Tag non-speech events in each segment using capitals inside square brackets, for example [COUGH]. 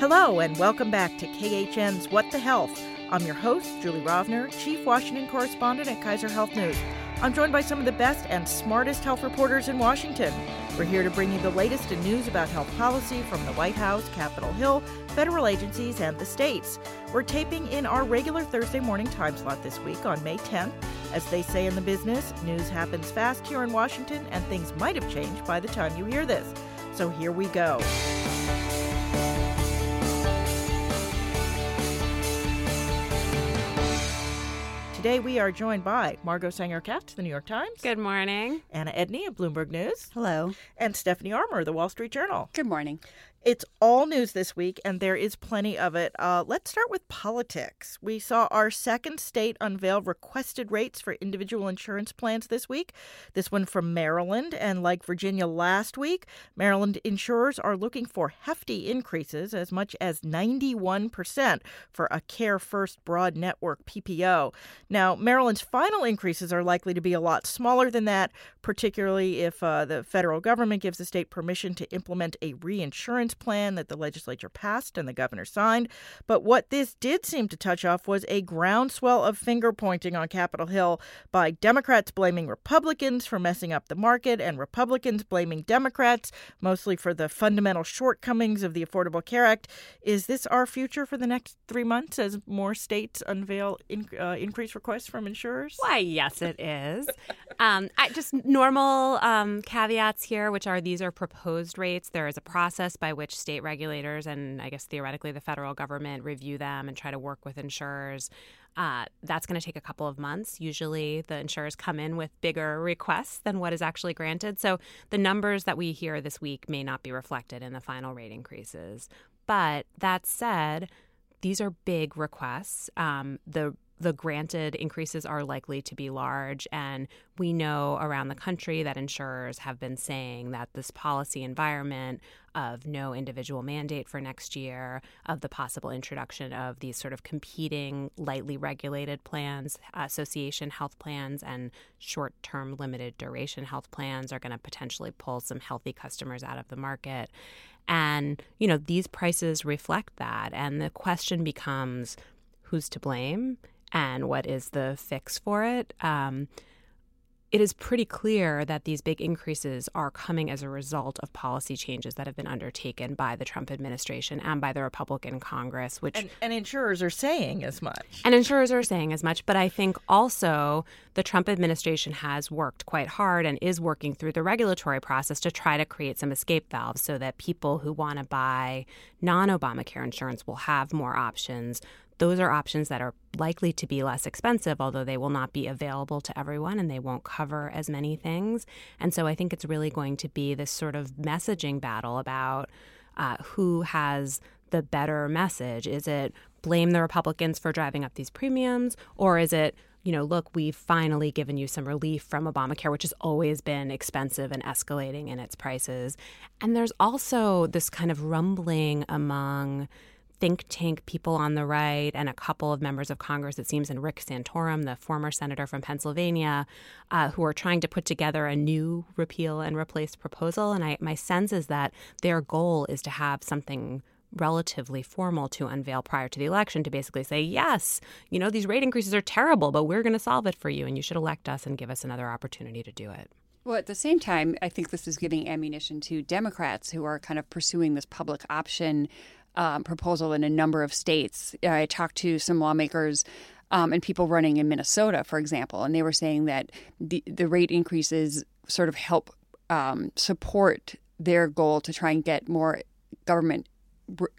Hello, and welcome back to KHN's What the Health. I'm your host, Julie Rovner, Chief Washington Correspondent at Kaiser Health News. I'm joined by some of the best and smartest health reporters in Washington. We're here to bring you the latest in news about health policy from the White House, Capitol Hill, federal agencies, and the states. We're taping in our regular Thursday morning time slot this week on May 10th. As they say in the business, news happens fast here in Washington, and things might have changed by the time you hear this. So here we go. Today we are joined by Margot Sanger-Katz, the New York Times. Good morning. Anna Edney of Bloomberg News. Hello. And Stephanie Armour of the Wall Street Journal. Good morning. It's all news this week, and there is plenty of it. Uh, let's start with politics. We saw our second state unveil requested rates for individual insurance plans this week. This one from Maryland, and like Virginia last week, Maryland insurers are looking for hefty increases, as much as 91% for a CareFirst Broad Network PPO. Now, Maryland's final increases are likely to be a lot smaller than that, particularly if uh, the federal government gives the state permission to implement a reinsurance plan that the legislature passed and the governor signed. But what this did seem to touch off was a groundswell of finger pointing on Capitol Hill by Democrats blaming Republicans for messing up the market and Republicans blaming Democrats, mostly for the fundamental shortcomings of the Affordable Care Act. Is this our future for the next three months as more states unveil in, uh, increased requests from insurers? Why, yes, it is. um, I, just normal um, caveats here, which are these are proposed rates. There is a process by which state regulators and I guess theoretically the federal government review them and try to work with insurers. Uh, that's going to take a couple of months. Usually, the insurers come in with bigger requests than what is actually granted. So, the numbers that we hear this week may not be reflected in the final rate increases. But that said, these are big requests. Um, the the granted increases are likely to be large. And we know around the country that insurers have been saying that this policy environment of no individual mandate for next year, of the possible introduction of these sort of competing, lightly regulated plans, association health plans, and short term limited duration health plans are going to potentially pull some healthy customers out of the market. And, you know, these prices reflect that. And the question becomes who's to blame? And what is the fix for it. Um, it is pretty clear that these big increases are coming as a result of policy changes that have been undertaken by the Trump administration and by the Republican Congress, which and, and, insurers are saying as much. And insurers are saying as much, but I think also the Trump administration has worked quite hard and is working through the regulatory process to try to create some escape valves so that people who want to buy non-Obamacare insurance will have more options those are options that are likely to be less expensive, although they will not be available to everyone and they won't cover as many things. And so I think it's really going to be this sort of messaging battle about uh, who has the better message. Is it blame the Republicans for driving up these premiums, or is it you know, look, we've finally given you some relief from Obamacare, which has always been expensive and escalating in its prices. And there's also this kind of rumbling among think tank people on the right and a couple of members of Congress, it seems, and Rick Santorum, the former senator from Pennsylvania, uh, who are trying to put together a new repeal and replace proposal. And I, my sense is that their goal is to have something relatively formal to unveil prior to the election to basically say, yes, you know, these rate increases are terrible, but we're going to solve it for you, and you should elect us and give us another opportunity to do it. Well, at the same time, I think this is giving ammunition to Democrats who are kind of pursuing this public option um, proposal in a number of states. I talked to some lawmakers um, and people running in Minnesota, for example, and they were saying that the, the rate increases sort of help um, support their goal to try and get more government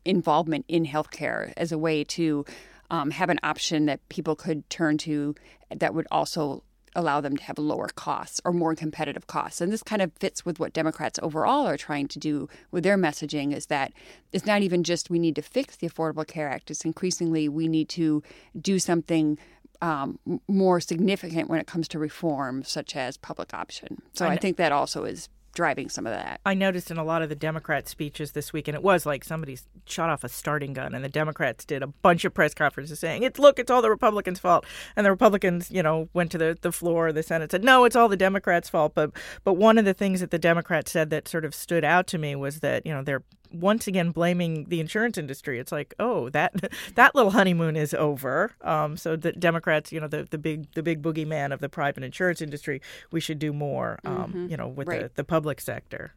involvement in healthcare as a way to um, have an option that people could turn to that would also allow them to have lower costs or more competitive costs. And this kind of fits with what Democrats overall are trying to do with their messaging is that it's not even just we need to fix the Affordable Care Act, it's increasingly we need to do something um, more significant when it comes to reform, such as public option. So I, I think that also is driving some of that. I noticed in a lot of the Democrat speeches this week, and it was like somebody shot off a starting gun, and the Democrats did a bunch of press conferences saying, "It's look, it's all the Republicans' fault," and the Republicans, you know, went to the the floor, of the Senate said, "No, it's all the Democrats' fault." But but one of the things that the Democrats said that sort of stood out to me was that you know they're once again blaming the insurance industry. It's like, oh, that [LAUGHS] that little honeymoon is over. Um, so the Democrats, you know, the, the big the big boogeyman of the private insurance industry, we should do more, um, mm-hmm. you know, with right. the, the public sector.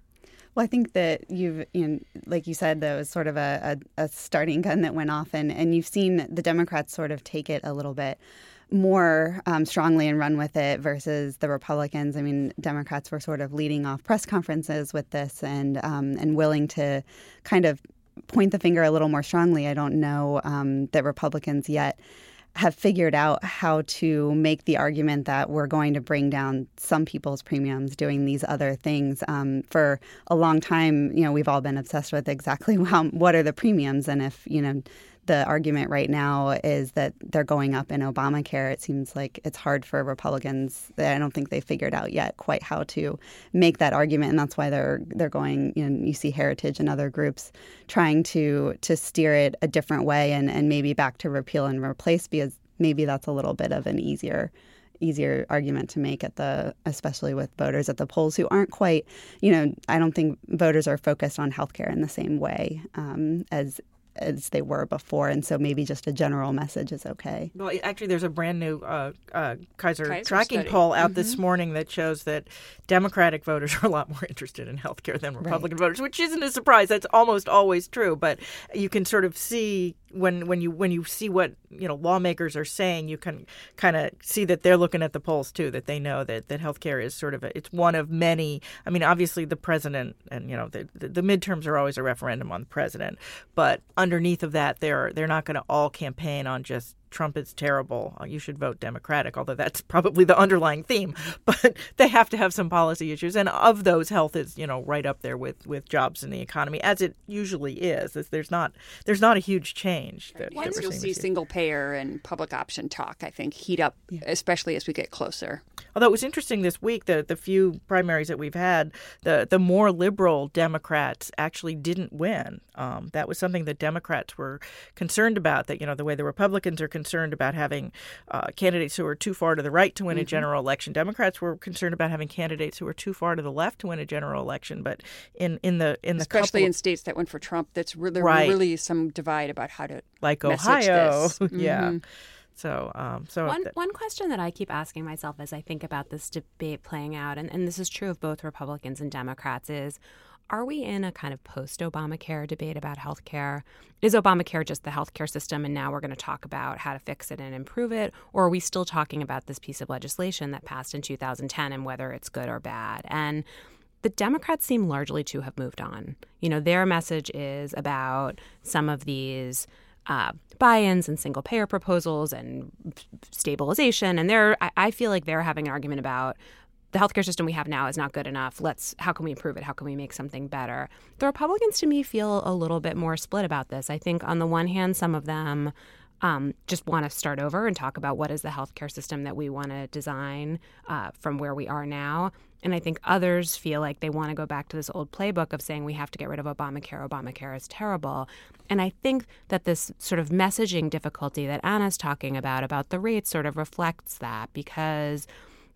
Well, I think that you've, you know, like you said, that was sort of a, a, a starting gun that went off, and, and you've seen the Democrats sort of take it a little bit more um, strongly and run with it versus the Republicans. I mean, Democrats were sort of leading off press conferences with this and um, and willing to kind of point the finger a little more strongly. I don't know um, that Republicans yet have figured out how to make the argument that we're going to bring down some people's premiums doing these other things. Um, for a long time, you know, we've all been obsessed with exactly [LAUGHS] how, what are the premiums, and if you know the argument right now is that they're going up in Obamacare. It seems like it's hard for Republicans. I don't think they figured out yet quite how to make that argument, and that's why they're they're going. You know, you see Heritage and other groups trying to to steer it a different way, and and maybe back to repeal and replace because maybe that's a little bit of an easier easier argument to make at the especially with voters at the polls who aren't quite you know i don't think voters are focused on healthcare in the same way um, as as they were before, and so maybe just a general message is okay. Well, actually, there's a brand new uh, uh, Kaiser, Kaiser, tracking study. poll out mm-hmm. this morning that shows that Democratic voters [LAUGHS] are a lot more interested in health care than Republican right. voters, which isn't a surprise. That's almost always true, but you can sort of see when when you when you see what you know lawmakers are saying, you can kind of see that they're looking at the polls too. That they know that that healthcare is sort of a, it's one of many. I mean, obviously the president and you know the, the, the midterms are always a referendum on the president, but underneath of that, they're they're not going to all campaign on just Trump is terrible. Uh, you should vote Democratic, although that's [LAUGHS] probably the underlying theme. [LAUGHS] But they have to have some policy issues, and of those, health is you know right up there with, with jobs in the economy, as it usually is. There's not there's not a huge change. That, Once you'll see single payer and public option talk, I think heat up, yeah. especially as we get closer. Although it was interesting this week, the the few primaries that we've had, the the more liberal Democrats actually didn't win. Um, that was something that Democrats were concerned about. That you know the way the Republicans are concerned concerned about having uh, candidates who are too far to the right to win mm-hmm. a general election. Democrats were concerned about having candidates who were too far to the left to win a general election. But in in the in the especially couple, in states that went for Trump, that's re- there right. really some divide about how to like Ohio, [LAUGHS] mm-hmm. yeah. So, um, so one one question that I keep asking myself as I think about this debate playing out, and, and this is true of both Republicans and Democrats, is are we in a kind of post Obamacare debate about healthcare? Is Obamacare just the healthcare system and now we're going to talk about how to fix it and improve it? Or are we still talking about this piece of legislation that passed in 2010 and whether it's good or bad? And the Democrats seem largely to have moved on. You know, their message is about some of these uh, buy-ins and single payer proposals and stabilization, and they're I, I feel like they're having an argument about the healthcare system we have now is not good enough. Let's how can we improve it? How can we make something better? The Republicans to me feel a little bit more split about this. I think on the one hand, some of them um, just want to start over and talk about what is the healthcare system that we want to design uh, from where we are now. And I think others feel like they want to go back to this old playbook of saying we have to get rid of Obamacare. Obamacare is terrible. And I think that this sort of messaging difficulty that Anna's talking about, about the rates, sort of reflects that because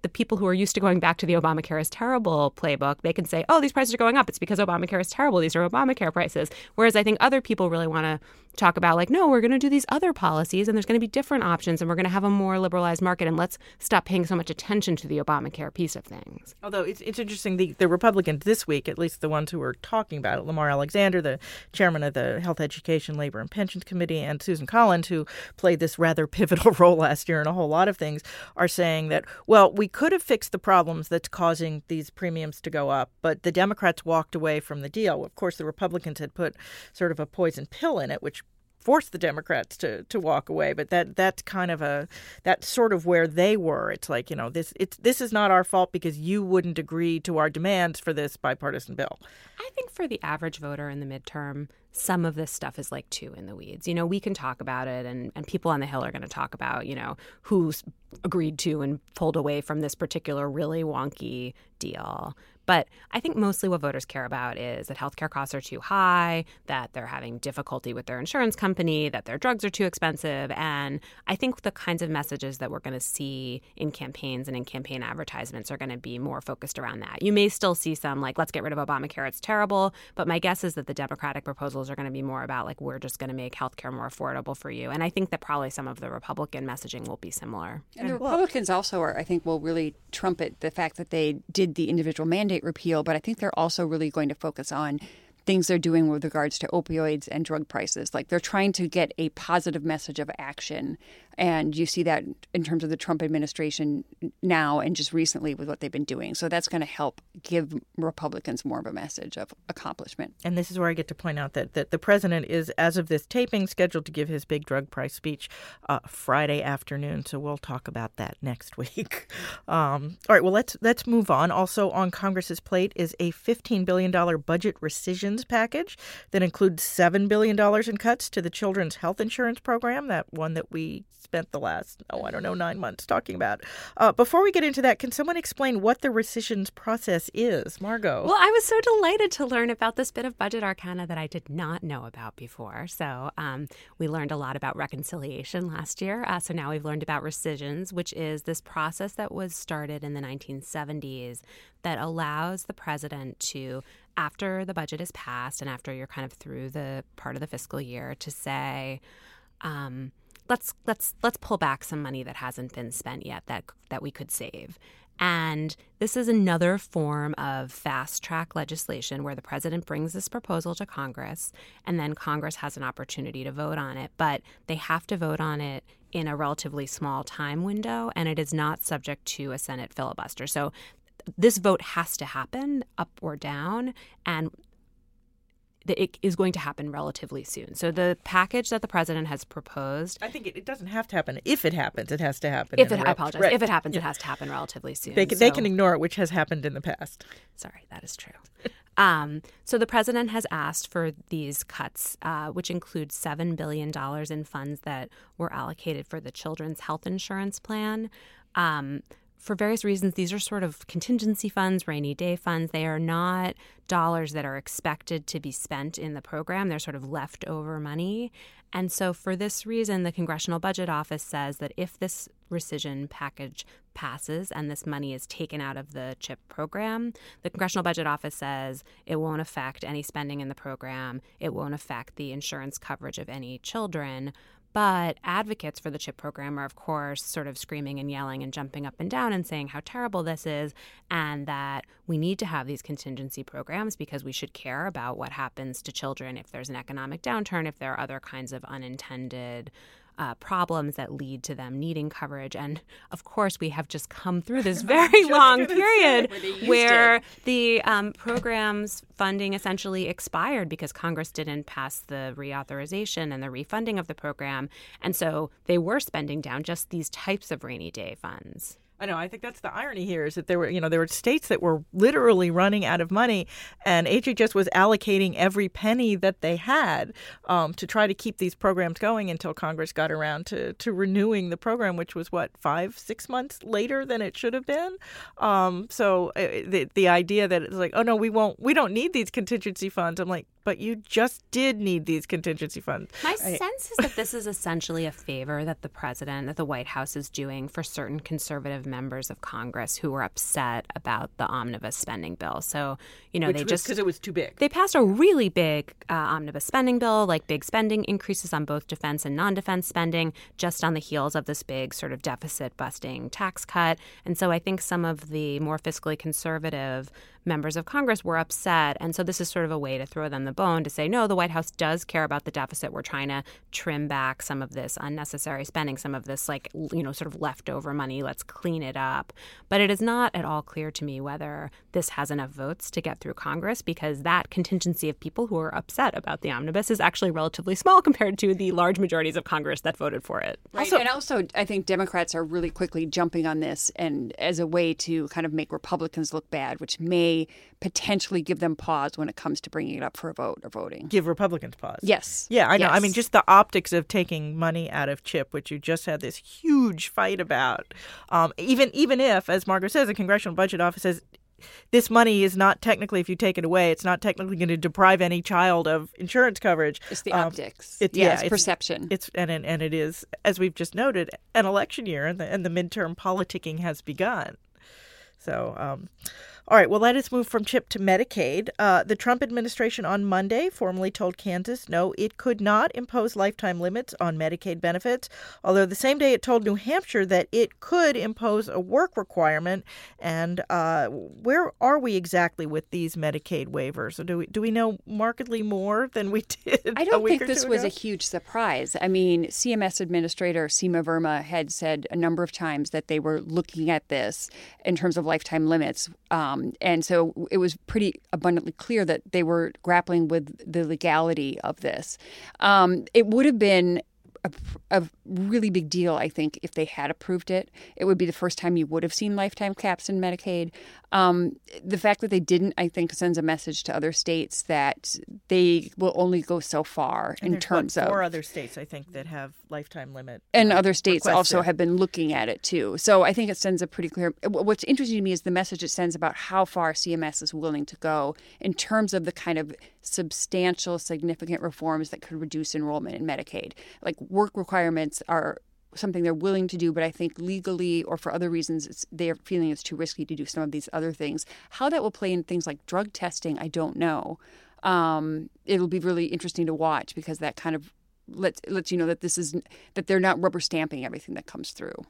the people who are used to going back to the Obamacare is terrible playbook, they can say, oh, these prices are going up. It's because Obamacare is terrible. These are Obamacare prices. Whereas I think other people really want to talk about like no we're going to do these other policies and there's going to be different options and we're going to have a more liberalized market and let's stop paying so much attention to the obamacare piece of things although it's, it's interesting the, the republicans this week at least the ones who were talking about it lamar alexander the chairman of the health education labor and pensions committee and susan collins who played this rather [LAUGHS] pivotal role last year in a whole lot of things are saying that well we could have fixed the problems that's causing these premiums to go up but the democrats walked away from the deal. Of course the republicans had put sort of a poison pill in it which forced the Democrats to to walk away. But that that's kind of a that's sort of where they were. It's like you know this it's this is not our fault because you wouldn't agree to our demands for this bipartisan bill. I think for the average voter in the midterm, some of this stuff is like too in the weeds. You know, we can talk about it, and and people on the Hill are going to talk about you know who's agreed to and pulled away from this particular really wonky deal. But I think mostly what voters care about is that healthcare costs are too high, that they're having difficulty with their insurance company, that their drugs are too expensive. And I think the kinds of messages that we're going to see in campaigns and in campaign advertisements are going to be more focused around that. You may still see some like, let's get rid of Obamacare, it's terrible. But my guess is that the Democratic proposals are going to be more about like, we're just going to make healthcare more affordable for you. And I think that probably some of the Republican messaging will be similar. And the Republicans also are, I think, will really trumpet the fact that they did the individual mandate repeal, but I think they're also really going to focus on things they're doing with regards to opioids and drug prices. Like they're trying to get a positive message of action. And you see that in terms of the Trump administration now and just recently with what they've been doing. So that's going to help give Republicans more of a message of accomplishment. And this is where I get to point out that, that the president is, as of this taping, scheduled to give his big drug price speech uh, Friday afternoon. So we'll talk about that [LAUGHS] next week. Um, all right. Well, let's let's move on. Also on Congress's plate is a $15 billion budget rescissions package that includes $7 billion in cuts to the Children's Health Insurance Program, that one that we spent the last, oh, I don't know, nine months talking about. Uh, before we get into that, can someone explain what the rescissions process is? Margot. Well, I was so delighted to learn about this bit of budget arcana that I did not know about before. So um, we learned a lot about reconciliation last year. Uh, so now we've learned about rescissions, which is this process that was started in the 1970s that allows the president to after the budget is passed and after you're kind of through the part of the fiscal year to say um, let's let's let's pull back some money that hasn't been spent yet that that we could save and this is another form of fast track legislation where the president brings this proposal to Congress and then Congress has an opportunity to vote on it. But they have to vote on it in a relatively small time window and it is not subject to a Senate filibuster. So this vote has to happen up or down, and it is going to happen relatively soon. So the package that the president has proposed, I think it, it doesn't have to happen. If it happens, it has to happen. If it, I apologize. Right. If it happens, yeah. it has to happen relatively soon. They can, so, they can ignore it, which has happened in the past. Sorry, that is true. [LAUGHS] um, so the president has asked for these cuts, uh, which include seven billion dollars in funds that were allocated for the children's health insurance plan. Um, for various reasons, these are sort of contingency funds, rainy day funds. They are not dollars that are expected to be spent in the program. They're sort of leftover money. And so, for this reason, the Congressional Budget Office says that if this rescission package passes and this money is taken out of the CHIP program, the Congressional Budget Office says it won't affect any spending in the program, it won't affect the insurance coverage of any children. But advocates for the CHIP program are, of course, sort of screaming and yelling and jumping up and down and saying how terrible this is, and that we need to have these contingency programs because we should care about what happens to children if there's an economic downturn, if there are other kinds of unintended uh, problems that lead to them needing coverage. And of course, we have just come through this [LAUGHS] very long period where, where the um, program's funding essentially expired because Congress didn't pass the reauthorization and the refunding of the program. And so they were spending down just these types of rainy day funds. I know. I think that's the irony here is that there were, you know, there were states that were literally running out of money, and HHS was allocating every penny that they had um, to try to keep these programs going until Congress got around to to renewing the program, which was what five, six months later than it should have been. Um, so uh, the the idea that it's like, oh no, we won't, we don't need these contingency funds. I'm like, but you just did need these contingency funds. My right. sense is that this is essentially a favor that the president, that the White House is doing for certain conservative members of Congress who were upset about the omnibus spending bill. So, you know, Which they just because it was too big. They passed a really big uh, omnibus spending bill, like big spending increases on both defense and non-defense spending, just on the heels of this big sort of deficit-busting tax cut. And so, I think some of the more fiscally conservative members of Congress were upset. And so this is sort of a way to throw them the bone to say, no, the White House does care about the deficit. We're trying to trim back some of this unnecessary spending, some of this, like, you know, sort of leftover money. Let's clean it up. But it is not at all clear to me whether this has enough votes to get through Congress because that contingency of people who are upset about the omnibus is actually relatively small [LAUGHS] compared to the large majorities of Congress that voted for it. Right. Also, and also, I think Democrats are really quickly jumping on this and as a way to kind of make Republicans look bad, which may potentially give them pause when it comes to bringing it up for a vote or voting. Give Republicans pause. Yes. Yeah, I know. Yes. I mean, just the optics of taking money out of CHIP, which you just had this huge fight about. Um, even even if, as Margaret says, the Congressional Budget Office says this money is not technically, if you take it away, it's not technically going to deprive any child of insurance coverage. It's the um, optics. It, yeah, yeah, it's, it's perception. It's and and it is, as we've just noted, an election year, and the and the midterm politicking has begun. So, um, all right, well, let us move from CHIP to Medicaid. Uh, the Trump administration on Monday formally told Kansas no, it could not impose lifetime limits on Medicaid benefits, although the same day it told New Hampshire that it could impose a work requirement. And uh, where are we exactly with these Medicaid waivers? do we, do we know markedly more than we [LAUGHS] did? I don't think this was ago? a huge surprise. I mean, CMS Administrator Seema Verma had said a number of times that they were looking at this in terms of lifetime limits. Um, um, and so it was pretty abundantly clear that they were grappling with the legality of this. Um, it would have been a, a, really big deal, I think, if they had approved it. It would be the first time you would have seen lifetime caps in Medicaid. Um, the fact that they didn't, I think, sends a message to other states that they will only go so far and in terms of four other states, I think, that have lifetime limit. And uh, other states also have been looking at it too. So I think it sends a pretty clear. What's interesting to me is the message it sends about how far CMS is willing to go in terms of the kind of substantial, significant reforms that could reduce enrollment in Medicaid. Like work requirements are something they're willing to do, but I think legally or for other reasons, they're feeling it's too risky to do some of these other things. How that will play in things like drug testing, I don't know. Um, it'll be really interesting to watch because that kind of lets lets you know that this is that they're not rubber stamping everything that comes through.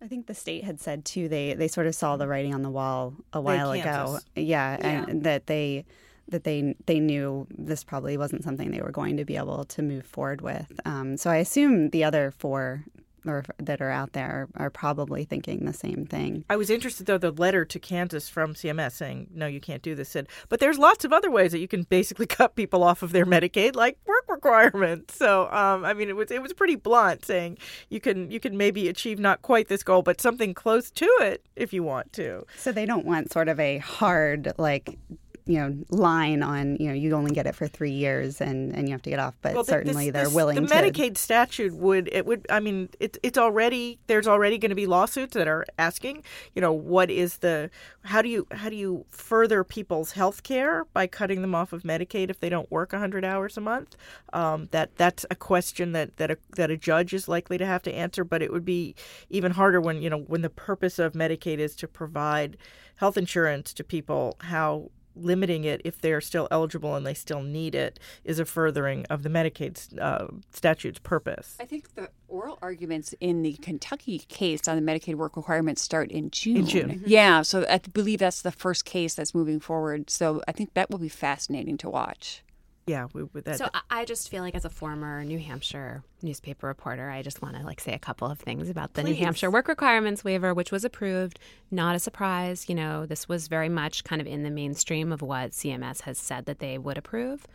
I think the state had said too they they sort of saw the writing on the wall a while ago. Yeah, yeah, and that they that they they knew this probably wasn't something they were going to be able to move forward with. Um, so I assume the other four or that are out there are probably thinking the same thing. I was interested though the letter to Kansas from CMS saying no you can't do this said but there's lots of other ways that you can basically [LAUGHS] cut people off of their Medicaid like work requirements. So um, I mean it was it was pretty blunt saying you can you can maybe achieve not quite this goal but something close to it if you want to. So they don't want sort of a hard like you know line on you know you only get it for three years and and you have to get off but well, certainly this, they're this, willing the to medicaid statute would it would i mean it, it's already there's already going to be lawsuits that are asking you know what is the how do you how do you further people's health care by cutting them off of medicaid if they don't work 100 hours a month? Um, that that's a question that that a, that a judge is likely to have to answer but it would be even harder when you know when the purpose of medicaid is to provide health insurance to people how limiting it if they're still eligible and they still need it is a furthering of the Medicaid uh, statute's purpose. I think the oral arguments in the Kentucky case on the Medicaid work requirements start in June. In June. Mm-hmm. Yeah, so I believe that's the first case that's moving forward. So I think that will be fascinating to watch yeah, we, that. So I just feel like as a former New Hampshire newspaper reporter, I just want to like say a couple of things about the Please. New Hampshire work requirements waiver, which was approved. Not a surprise, you know, this was very much kind of in the mainstream of what CMS has said that they would approve.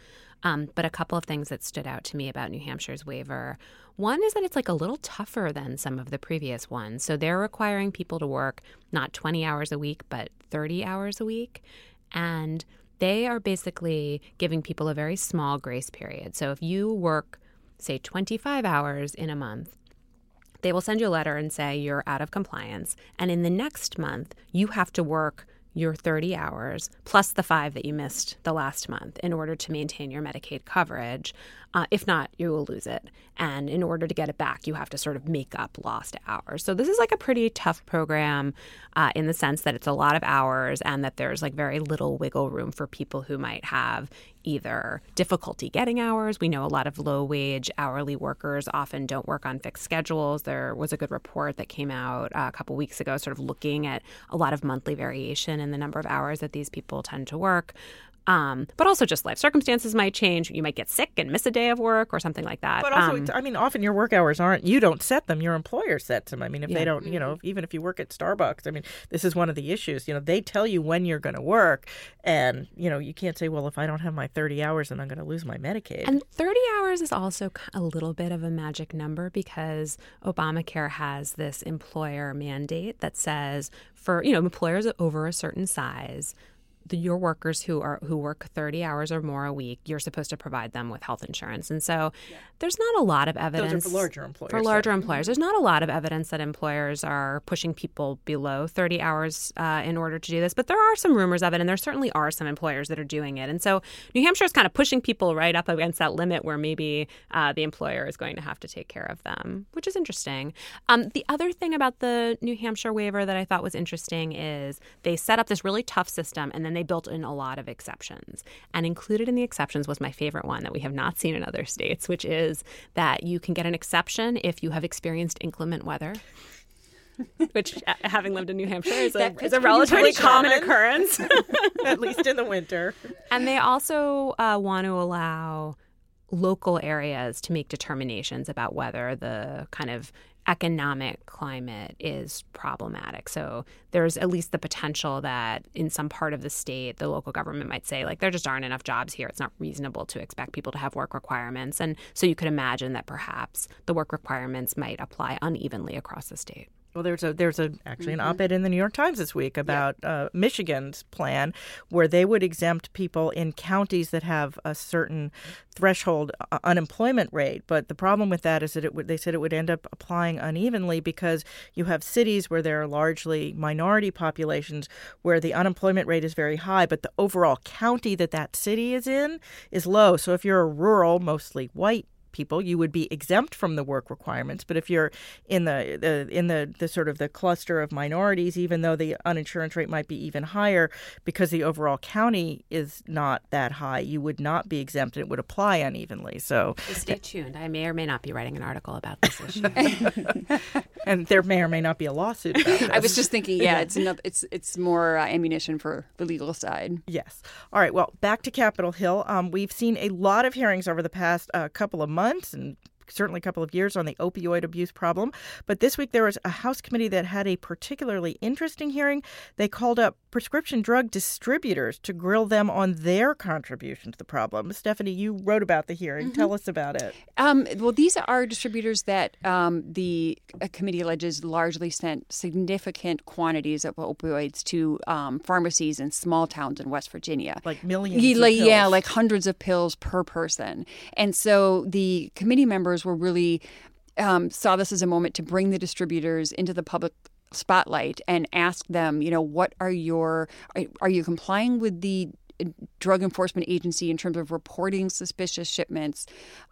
Um, but a couple of things that stood out to me about New Hampshire's waiver. One is that it's like a little tougher than some of the previous ones. So they're requiring people to work not 20 hours a week, but 30 hours a week. And they are basically giving people a very small grace period. So if you work, say, 25 hours in a month, they will send you a letter and say you're out of compliance. And in the next month, you have to work your 30 hours plus the five that you missed the last month in order to maintain your Medicaid coverage. Uh, if not, you will lose it. And in order to get it back, you have to sort of make up lost hours. So this is like a pretty tough program uh, in the sense that it's a lot of hours and that there's like very little wiggle room for people who might have either difficulty getting hours. We know a lot of low wage hourly workers often don't work on fixed schedules. There was a good report that came out uh, a couple weeks ago, sort of looking at a lot of monthly variation in the number of hours that these people tend to work. Um, but also just life circumstances might change. You might get sick and miss a day of work or something like that. But also, um, I mean, often your work hours aren't you don't set them. Your employer sets them. I mean, if yeah. they don't, you know, mm-hmm. even if you work at Starbucks, I mean, this is one of the issues. You know, they tell you when you're going to work, and you know, you can't say, well, if I don't have my 30 hours, then I'm going to lose my Medicaid. And 30 hours is also a little bit of a magic number because Obamacare has this employer mandate that says for you know employers over a certain size the, your workers who are who work 30 hours or more a week, you're supposed to provide them with health insurance. And so yeah. there's not a lot of evidence for larger employers. For larger employers, there's not a lot of evidence that employers are pushing people below 30 hours uh, in order to do this. But there are some rumors of it, and there certainly are some employers that are doing it. And so New Hampshire is kind of pushing people right up against that limit where maybe uh, the employer is going to have to take care of them, which is interesting. Um, the other thing about the New Hampshire waiver that I thought was interesting is they set up this really tough system and then they built in a lot of exceptions. And included in the exceptions was my favorite one that we have not seen in other states, which is that you can get an exception if you have experienced inclement weather. [LAUGHS] which, uh, having lived in New Hampshire, is a, is a relatively common occurrence, [LAUGHS] at least in the winter. And they also uh, want to allow local areas to make determinations about whether the kind of economic climate is problematic. So there's at least the potential that in some part of the state, the local government might say, like, there just aren't enough jobs here. It's not reasonable to expect people to have work requirements. And so you could imagine that perhaps the work requirements might apply unevenly across the state. Well, there's a there's a actually an mm-hmm. op-ed in the New York Times this week about yeah. uh, Michigan's plan, where they would exempt people in counties that have a certain threshold uh, unemployment rate. But the problem with that is that it would they said it would end up applying unevenly because you have cities where there are largely minority populations where the unemployment rate is very high, but the overall county that that city is in is low. So if you're a rural, mostly white people, you would be exempt from the work requirements. But if you're in the, the in the, the sort of the cluster of minorities, even though the uninsurance rate might be even higher, because the overall county is not that high, you would not be exempt and it would apply unevenly. So stay tuned. I may or may not be writing an article about this [LAUGHS] issue. and there may or may not be a lawsuit. [LAUGHS] I was just thinking, yeah, it's enough, it's it's more uh, ammunition for the legal side. Yes. All right. Well, back to Capitol Hill. Um, we've seen a lot of hearings over the past uh, couple of months and certainly a couple of years on the opioid abuse problem. But this week there was a House committee that had a particularly interesting hearing. They called up prescription drug distributors to grill them on their contribution to the problem. Stephanie, you wrote about the hearing. Mm-hmm. Tell us about it. Um, well, these are distributors that um, the uh, committee alleges largely sent significant quantities of opioids to um, pharmacies in small towns in West Virginia. Like millions. Yeah, like, yeah, like hundreds of pills per person. And so the committee members were really um, saw this as a moment to bring the distributors into the public spotlight and ask them, you know, what are your are, you complying with the uh, drug enforcement agency in terms of reporting suspicious shipments?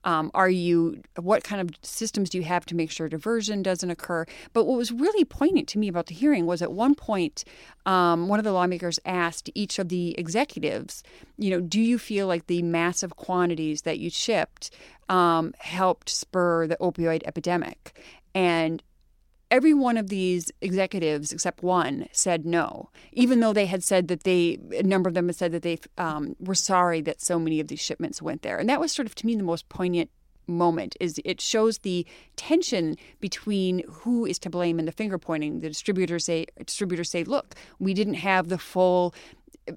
Um, are you what kind of systems do you have to make sure diversion doesn't occur? But what was really poignant to me about the hearing was at one point, um, one of the lawmakers asked each of the executives, you know, do you feel like the massive quantities that you shipped um, helped spur the opioid epidemic? And every one of these executives, except one, said no, even though they had said that they, a number of them had said that they um, were sorry that so many of these shipments went there. And that was sort of, to me, the most poignant moment is it shows the tension between who is to blame and the finger pointing the distributors say distributors say look we didn't have the full uh,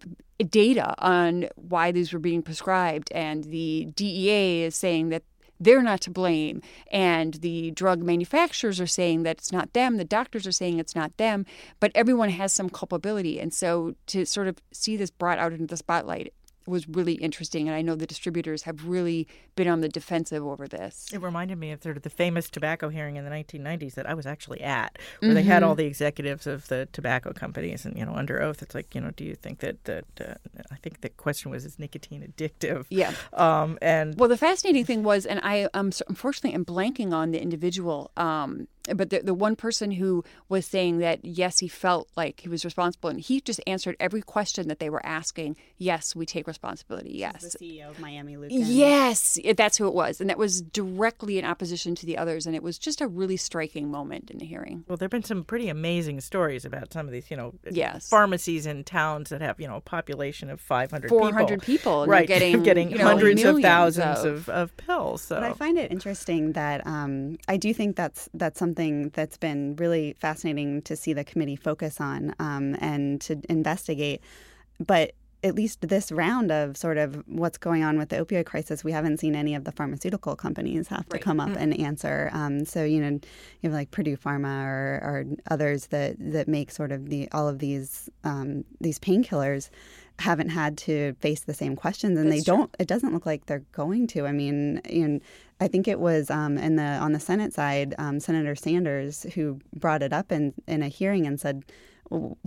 data on why these were being prescribed and the DEA is saying that they're not to blame. And the drug manufacturers are saying that it's not them. The doctors are saying it's not them. But everyone has some culpability. And so to sort of see this brought out into the spotlight was really interesting. And I know the distributors have really been on the defensive over this. It reminded me of sort of the famous tobacco hearing in the 1990s that I was actually at, where mm-hmm. they had mm-hmm. all the executives of the tobacco companies and, you know, under oath. It's like, you know, do you think that, that uh, I think the question was, is nicotine addictive? Yeah. Um, and well, the fascinating thing was, and I um, unfortunately am blanking on the individual um, but the, the one person who was saying that yes he felt like he was responsible and he just answered every question that they were asking yes we take responsibility yes the ceo of miami Luken. yes that's who it was and that was directly in opposition to the others and it was just a really striking moment in the hearing well there have been some pretty amazing stories about some of these you know yes. pharmacies in towns that have you know a population of 500 400 people, people right [LAUGHS] getting, getting you know, hundreds of thousands of, of, pills so. but i find it interesting that um, i do think that's that's something something that's been really fascinating to see the committee focus on um, and to investigate. But at least this round of sort of what's going on with the opioid crisis, we haven't seen any of the pharmaceutical companies have to come up mm-hmm. and answer. Um, so you know, you have like Purdue Pharma or, or others that that make sort of the all of these um, these painkillers haven't had to face the same questions, and That's they don't. It doesn't look like they're going to. I mean, know, I think it was um, in the on the Senate side, um, Senator Sanders who brought it up in in a hearing and said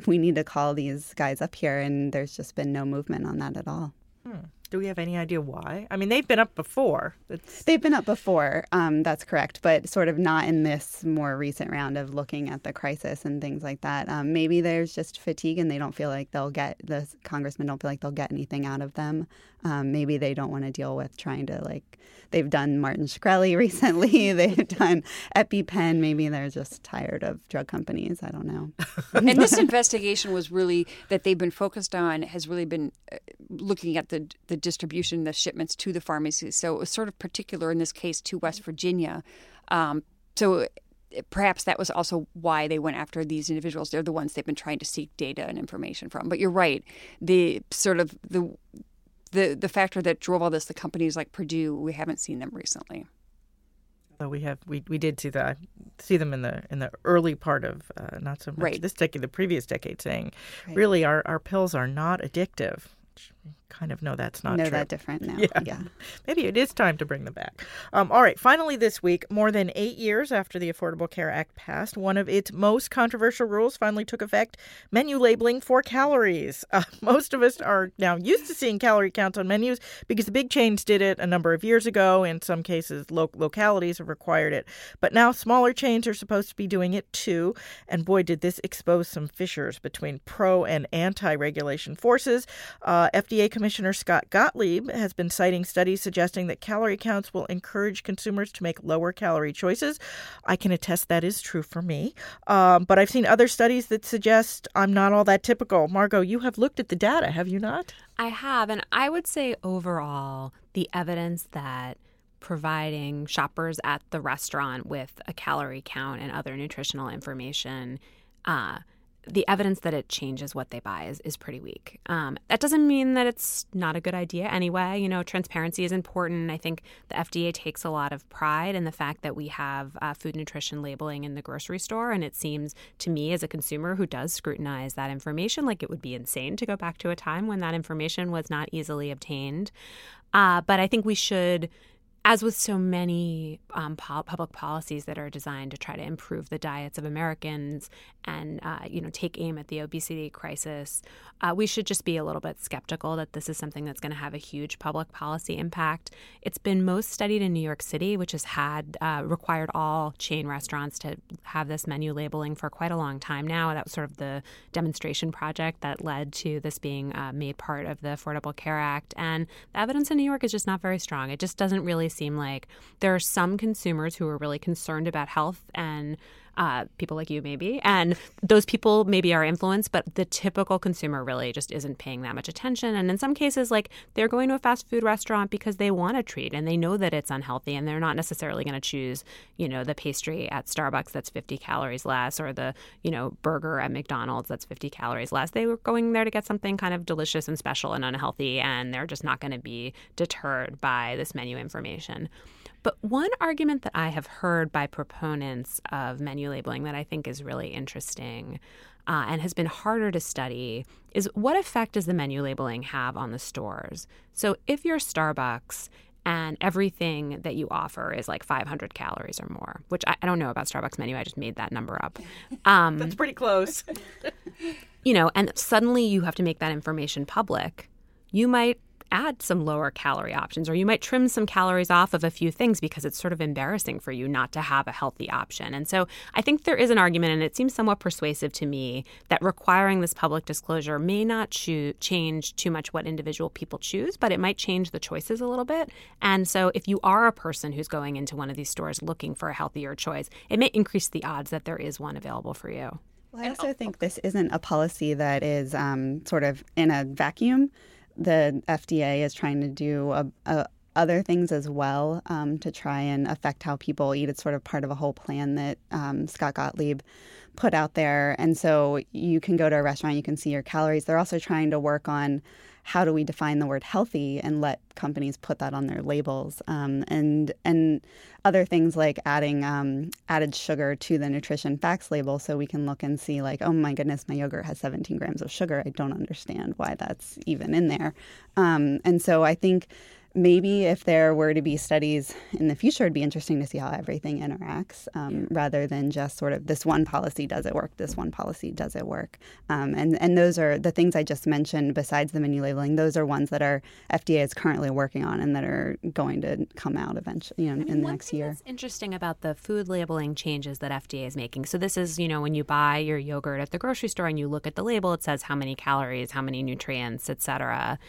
we need to call these guys up here, and there's just been no movement on that at all. Hmm. Do we have any idea why? I mean, they've been up before. It's... They've been up before. Um, that's correct, but sort of not in this more recent round of looking at the crisis and things like that. Um, maybe there's just fatigue, and they don't feel like they'll get the congressmen don't feel like they'll get anything out of them. Um, maybe they don't want to deal with trying to like they've done Martin Shkreli [LAUGHS] recently. [LAUGHS] they've done EpiPen. Maybe they're just tired of drug companies. I don't know. [LAUGHS] and this investigation was really that they've been focused on has really been uh, looking at the the distribution, the shipments to the pharmacies. So it was sort of particular in this case to West Virginia. Um, so perhaps that was also why they went after these individuals. They're the ones they've been trying to seek data and information from. But you're right. The sort of the the the factor that drove all this, the companies like Purdue, we haven't seen them recently. Well, we have we, we did see the see them in the in the early part of uh, not so much right. this decade, the previous decade, saying right. really our, our pills are not addictive kind of know that's not know true. that different now. [LAUGHS] Yeah. yeah. Maybe it is time to bring them back. Um, all right. Finally, this week, more than eight years after the Affordable Care Act passed, one of its most controversial rules finally took effect menu labeling for calories. [LAUGHS] Uh, most of us are now used to seeing calorie counts on menus because the big chains did it a number of years ago. In some cases, lo- localities have required it. But now smaller chains are supposed to be doing it too. And boy, did this expose some fissures between pro and anti regulation forces. Uh, FDA Commissioner Scott Gottlieb has been citing studies suggesting that calorie counts will encourage consumers to make lower calorie choices. I can attest that is true for me. Um, but I've seen other studies that suggest I'm not all that typical. Margot, you have looked at the data, have you not? I have. And I would say overall, the evidence that providing shoppers at the restaurant with a calorie count and other nutritional information uh, the evidence that it changes what they buy is, is pretty weak. Um, that doesn't mean that it's not a good idea anyway. You know, transparency is important. I think the FDA takes a lot of pride in the fact that we have uh, food nutrition labeling in the grocery store. And it seems to me, as a consumer who does scrutinize that information, like it would be insane to go back to a time when that information was not easily obtained. Uh, but I think we should as with so many um, po- public policies that are designed to try to improve the diets of Americans and uh, you know take aim at the obesity crisis, uh, we should just be a little bit skeptical that this is something that's going to have a huge public policy impact. It's been most studied in New York City, which has had uh, required all chain restaurants to have this menu labeling for quite a long time now. That was sort of the demonstration project that led to this being uh, made part of the Affordable Care Act, and the evidence in New York is just not very strong. It just doesn't really seem like there are some consumers who are really concerned about health and uh, people like you maybe. And those people maybe are influenced but the typical consumer really just isn't paying that much attention. And in some cases like they're going to a fast food restaurant because they want a treat and they know that it's unhealthy and they're not necessarily going to choose you know the pastry at starbucks that's 50 calories less or the you know burger at mcdonald's that's 50 calories less. They were going there to get something kind of delicious and special and unhealthy and they're just not going to be deterred by this menu information but one argument that I have heard by proponents of menu labeling that I think is really interesting uh, and has been harder to study is what effect does the menu labeling have on the stores? So if you're Starbucks and everything that you offer is like 500 calories or more, which I, I don't know about Starbucks menu, I just made that number up. Um, That's pretty close. [LAUGHS] you know, and suddenly you have to make that information public. You might add some lower calorie options, or you might trim some calories off of a few things because it's sort of embarrassing for you not to have a healthy option. And so I think there is an argument, and it seems somewhat persuasive to me, that requiring this public disclosure may not cho- change too much what individual people choose, but it might change the choices a little bit. And so if you are a person who's going into one of these stores looking for a healthier choice, it may increase the odds that there is one available for you. Well, I also think this isn't a policy that is um, sort of in a vacuum the FDA is trying to do a, a, other things as well um, to try and affect how people eat. It's sort of part of a whole plan that um, Scott Gottlieb put out there. And so you can go to a restaurant, you can see your calories. They're also trying to work on how do we define the word healthy and let companies put that on their labels? Um, and and other things like adding um, added sugar to the nutrition facts label, so we can look and see like, oh my goodness, my yogurt has 17 grams of sugar. I don't understand why that's even in there. Um, and so I think maybe if there were to be studies in the future, it'd be interesting to see how everything interacts um, rather than just sort of this one policy does it work, this one policy does it work. Um, and, and those are the things I just mentioned besides the menu labeling, those are ones that our FDA is currently working on and that are going to come out eventually, you know, I mean, in the next year. What's interesting about the food labeling changes that FDA is making. So this is, you know, when you buy your yogurt at the grocery store and you look at the label, it says how many calories, how many nutrients, etc.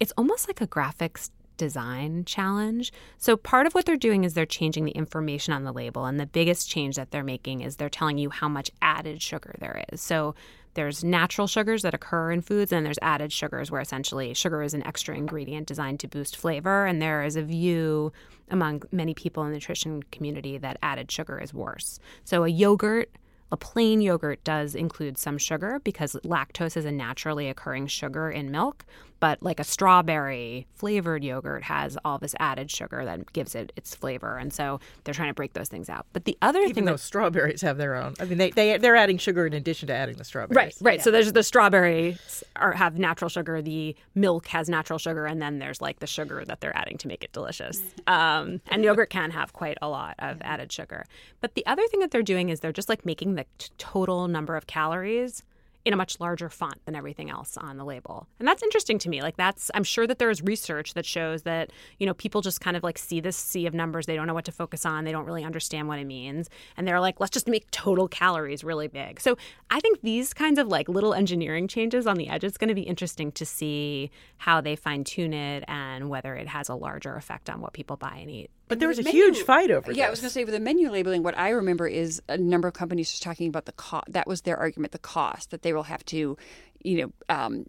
It's almost like a graphics design challenge. So, part of what they're doing is they're changing the information on the label. And the biggest change that they're making is they're telling you how much added sugar there is. So, there's natural sugars that occur in foods, and there's added sugars where essentially sugar is an extra ingredient designed to boost flavor. And there is a view among many people in the nutrition community that added sugar is worse. So, a yogurt a plain yogurt does include some sugar because lactose is a naturally occurring sugar in milk, but like a strawberry flavored yogurt has all this added sugar that gives it its flavor and so they're trying to break those things out. But the other thing Even thing though that, strawberries have their own i mean they, they they're adding sugar in addition to adding the strawberries. Right right. Yeah. so there's the strawberries are have natural sugar the milk has natural sugar and then there's like the sugar that they're adding to make it delicious. Um, and yogurt can have quite a lot of added sugar. But the other thing that they're doing is they're just like making the t- total number of calories in a much larger font than everything else on the label. And that's interesting to me. Like that's I'm sure that there is research that shows that, you know, people just kind of like see this sea of numbers, they don't know what to focus on, they don't really understand what it means, and they're like, let's just make total calories really big. So, I think these kinds of like little engineering changes on the edge it's going to be interesting to see how they fine tune it and whether it has a larger effect on what people buy and eat. But there was a menu, huge fight over it. yeah, this. I was going to say with the menu labeling, what I remember is a number of companies just talking about the cost. That was their argument, the cost that they will have to, you know, um,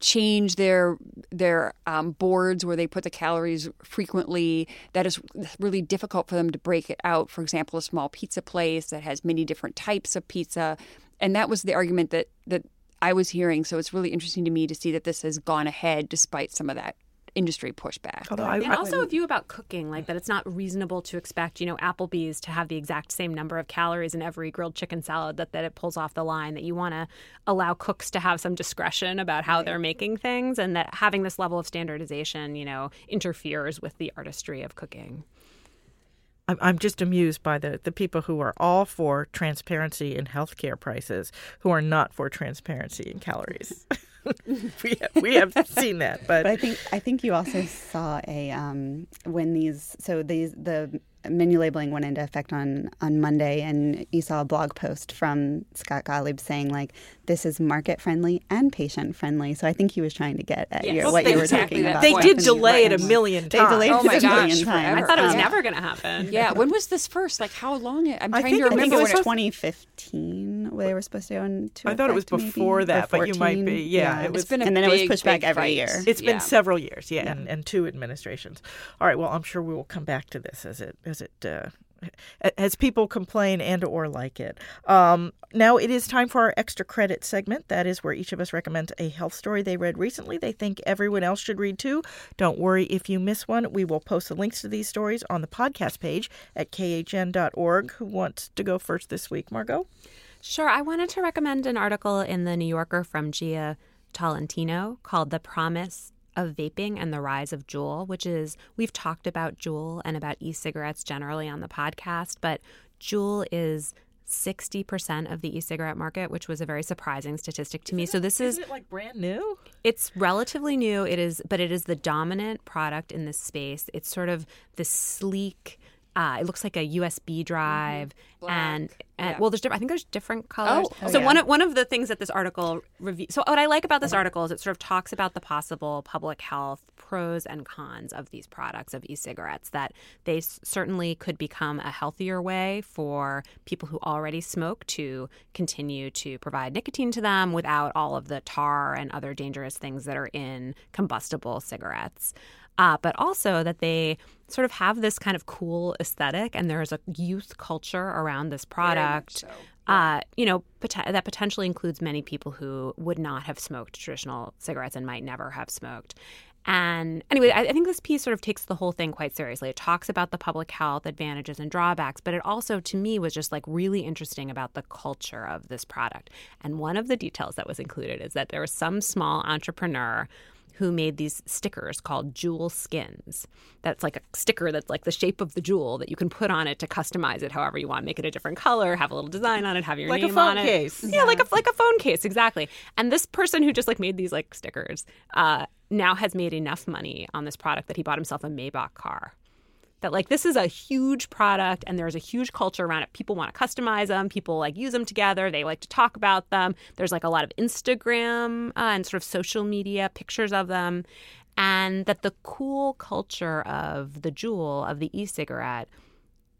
change their their um, boards where they put the calories frequently. That is really difficult for them to break it out. For example, a small pizza place that has many different types of pizza, and that was the argument that that I was hearing. So it's really interesting to me to see that this has gone ahead despite some of that industry pushback. Although I, and also a view about cooking, like that it's not reasonable to expect, you know, Applebee's to have the exact same number of calories in every grilled chicken salad that, that it pulls off the line, that you want to allow cooks to have some discretion about how right. they're making things and that having this level of standardization, you know, interferes with the artistry of cooking. I'm just amused by the, the people who are all for transparency in healthcare prices, who are not for transparency in calories. [LAUGHS] [LAUGHS] we have, we have seen that, but. but I think I think you also saw a um, when these so these the menu labeling went into effect on on Monday, and you saw a blog post from Scott Gottlieb saying like this is market friendly and patient friendly. So I think he was trying to get at yes. your, what you were exactly talking about. They did delay it a million times. They delayed oh it a gosh, million times. I thought it was um, never going to happen. Yeah, when was this first? Like how long? It, I'm I trying to remember. I think it was 2015. They were supposed to go into. I thought it was before maybe, that, but you might be. Yeah, yeah. it was. and then big, it was pushed back every fight. year. It's yeah. been several years, yeah, yeah, And, and two administrations. All right, well, I'm sure we will come back to this as it as it uh, as people complain and or like it. Um, now it is time for our extra credit segment. That is where each of us recommends a health story they read recently they think everyone else should read too. Don't worry if you miss one. We will post the links to these stories on the podcast page at khn.org. Who wants to go first this week, Margot? Sure. I wanted to recommend an article in the New Yorker from Jia Tolentino called The Promise of vaping and the rise of Juul, which is we've talked about Juul and about e-cigarettes generally on the podcast, but Juul is 60% of the e-cigarette market, which was a very surprising statistic to me. It, so this is it like brand new? It's relatively new. It is but it is the dominant product in this space. It's sort of the sleek uh, it looks like a USB drive, mm-hmm. and, and yeah. well, there's different. I think there's different colors. Oh, so yeah. one of one of the things that this article review. So what I like about this article is it sort of talks about the possible public health pros and cons of these products of e-cigarettes. That they s- certainly could become a healthier way for people who already smoke to continue to provide nicotine to them without all of the tar and other dangerous things that are in combustible cigarettes uh, but also that they sort of have this kind of cool aesthetic and there's a youth culture around this product so. Uh, you know, pot- that potentially includes many people who would not have smoked traditional cigarettes and might never have smoked. And anyway, I, I think this piece sort of takes the whole thing quite seriously. It talks about the public health advantages and drawbacks, but it also, to me, was just like really interesting about the culture of this product. And one of the details that was included is that there was some small entrepreneur who made these stickers called Juul skins. That's like a sticker that's like the shape of the Juul that you can put on it to customize it however you want, make it a different color, have a little design on it, have your like name a phone on it. case. Yeah, like a like a phone case, exactly. And this person who just like made these like stickers uh, now has made enough money on this product that he bought himself a Maybach car that like this is a huge product and there's a huge culture around it. People want to customize them people like use them together. They like to talk about them. There's like a lot of instagram uh, and sort of social media pictures of them. And that the cool culture of the Juul of the e-cigarette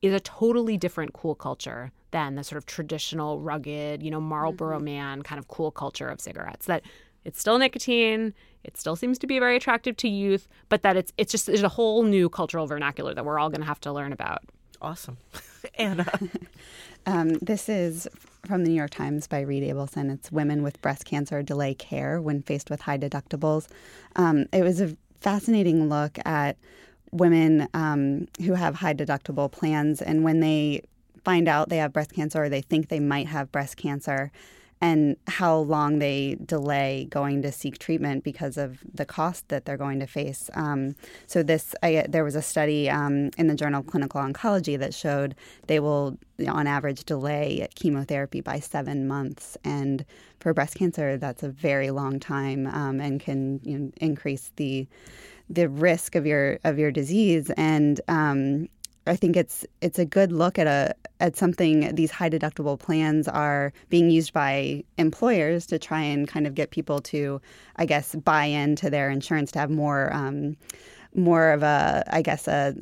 is a totally different cool culture than the sort of traditional rugged you know marlboro man kind of cool culture of cigarettes that it's still nicotine. It still seems to be very attractive to youth, but that it's it's just there's a whole new cultural vernacular that we're all going to have to learn about. Awesome. [LAUGHS] Anna. [LAUGHS] Um, this is from the New York Times by Reed Abelson. It's Women with Breast Cancer Delay Care When Faced with High Deductibles. Um, it was a fascinating look at women um, who have high deductible plans and when they find out they have breast cancer or they think they might have breast cancer and how long they delay going to seek treatment because of the cost that they're going to face. Um, so this, I, there was a study um, in the Journal of Clinical Oncology that showed they will, on average, delay chemotherapy by seven months, and for breast cancer, that's a very long time um, and can you know, increase the the risk of your of your disease and um, I think it's it's a good look at a at something these high deductible plans are being used by employers to try and kind of get people to, I guess, buy into their insurance to have more um, more of a I guess a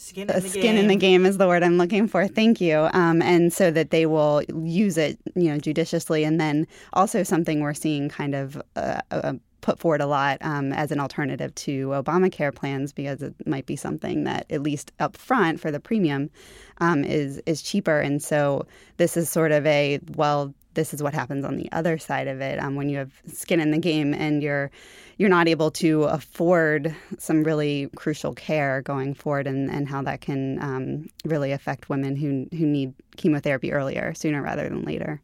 Skin in the skin game. in the game is the word I'm looking for. Thank you. Um, and so that they will use it, you know, judiciously, and then also something we're seeing kind of uh, uh, put forward a lot um, as an alternative to Obamacare plans because it might be something that at least up front for the premium um, is is cheaper. And so this is sort of a well, this is what happens on the other side of it um, when you have skin in the game and you're you're not able to afford some really crucial care going forward and, and how that can um, really affect women who who need chemotherapy earlier sooner rather than later.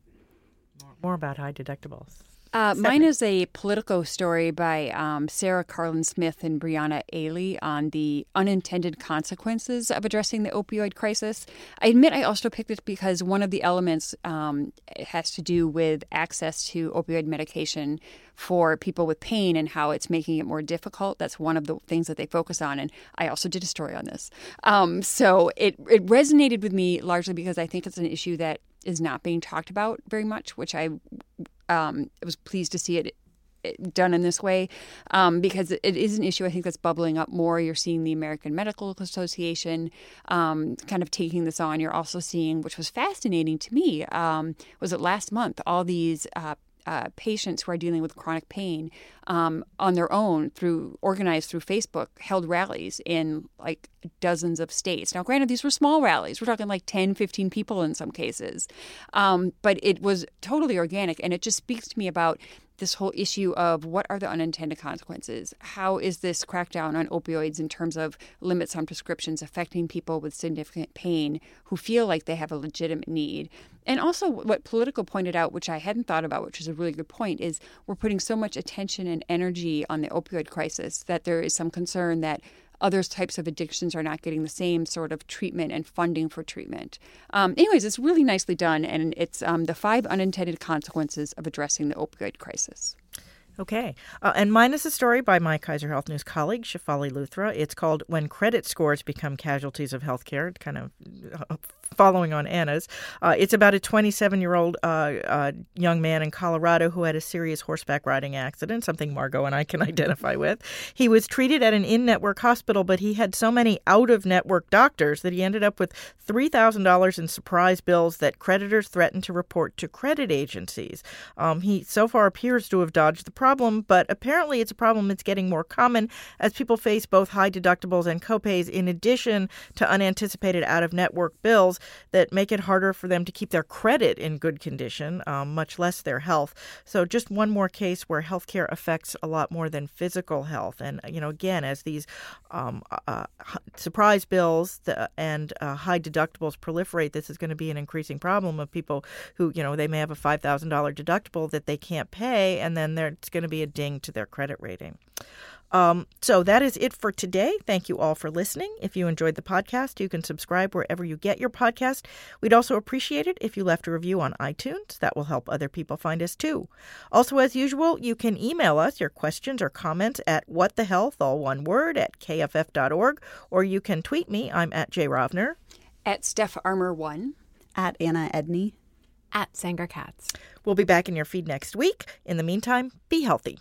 More about high deductibles. Uh, mine is a Politico story by um, Sarah Karlin Smith and Brianna Ehley on the unintended consequences of addressing the opioid crisis. I admit I also picked it because one of the elements um, has to do with access to opioid medication for people with pain and how it's making it more difficult. That's one of the things that they focus on. And I also did a story on this. Um, so it, it resonated with me largely because I think it's an issue that is not being talked about very much, which I um, was pleased to see it done in this way um, because it is an issue I think that's bubbling up more. You're seeing the American Medical Association um, kind of taking this on. You're also seeing, which was fascinating to me, um, was it last month, all these uh, uh, patients who are dealing with chronic pain um, on their own through organized through Facebook held rallies in like dozens of states. Now, granted, these were small rallies. We're talking like 10, 15 people in some cases. Um, but it was totally organic. And it just speaks to me about this whole issue of what are the unintended consequences? How is this crackdown on opioids in terms of limits on prescriptions affecting people with significant pain who feel like they have a legitimate need? And also, what Politico pointed out, which I hadn't thought about, which is a really good point, is we're putting so much attention and energy on the opioid crisis that there is some concern that other types of addictions are not getting the same sort of treatment and funding for treatment. Um, anyways, it's really nicely done, and it's um, the five unintended consequences of addressing the opioid crisis. Okay. Uh, and mine is a story by my Kaiser Health News colleague, Shefali Luthra. It's called When Credit Scores Become Casualties of Healthcare, kind of uh, following on Anna's. Uh, it's about a 27 year old uh, uh, young man in Colorado who had a serious horseback riding accident, something Margot and I can [LAUGHS] identify with. He was treated at an in network hospital, but he had so many out of network doctors that he ended up with $3,000 in surprise bills that creditors threatened to report to credit agencies. Um, he so far appears to have dodged the problem, but apparently it's a problem that's getting more common as people face both high deductibles and copays in addition to unanticipated out of network bills that make it harder for them to keep their credit in good condition, um, much less their health. So, just one more case where healthcare affects a lot more than physical health. And, you know, again, as these um, uh, surprise bills and uh, high deductibles proliferate, this is going to be an increasing problem of people who, you know, they may have a $5,000 deductible that they can't pay, and then there's going to be a ding to their credit rating. Um, so that is it for today. Thank you all for listening. If you enjoyed the podcast, you can subscribe wherever you get your podcast. We'd also appreciate it if you left a review on iTunes. That will help other people find us too. Also, as usual, you can email us your questions or comments at whatthehealth, all one word, at kff.org, or you can tweet me. I'm at jrovner. At Steph Armour 1. At Anna Edney. At Sanger Katz. We'll be back in your feed next week. In the meantime, be healthy.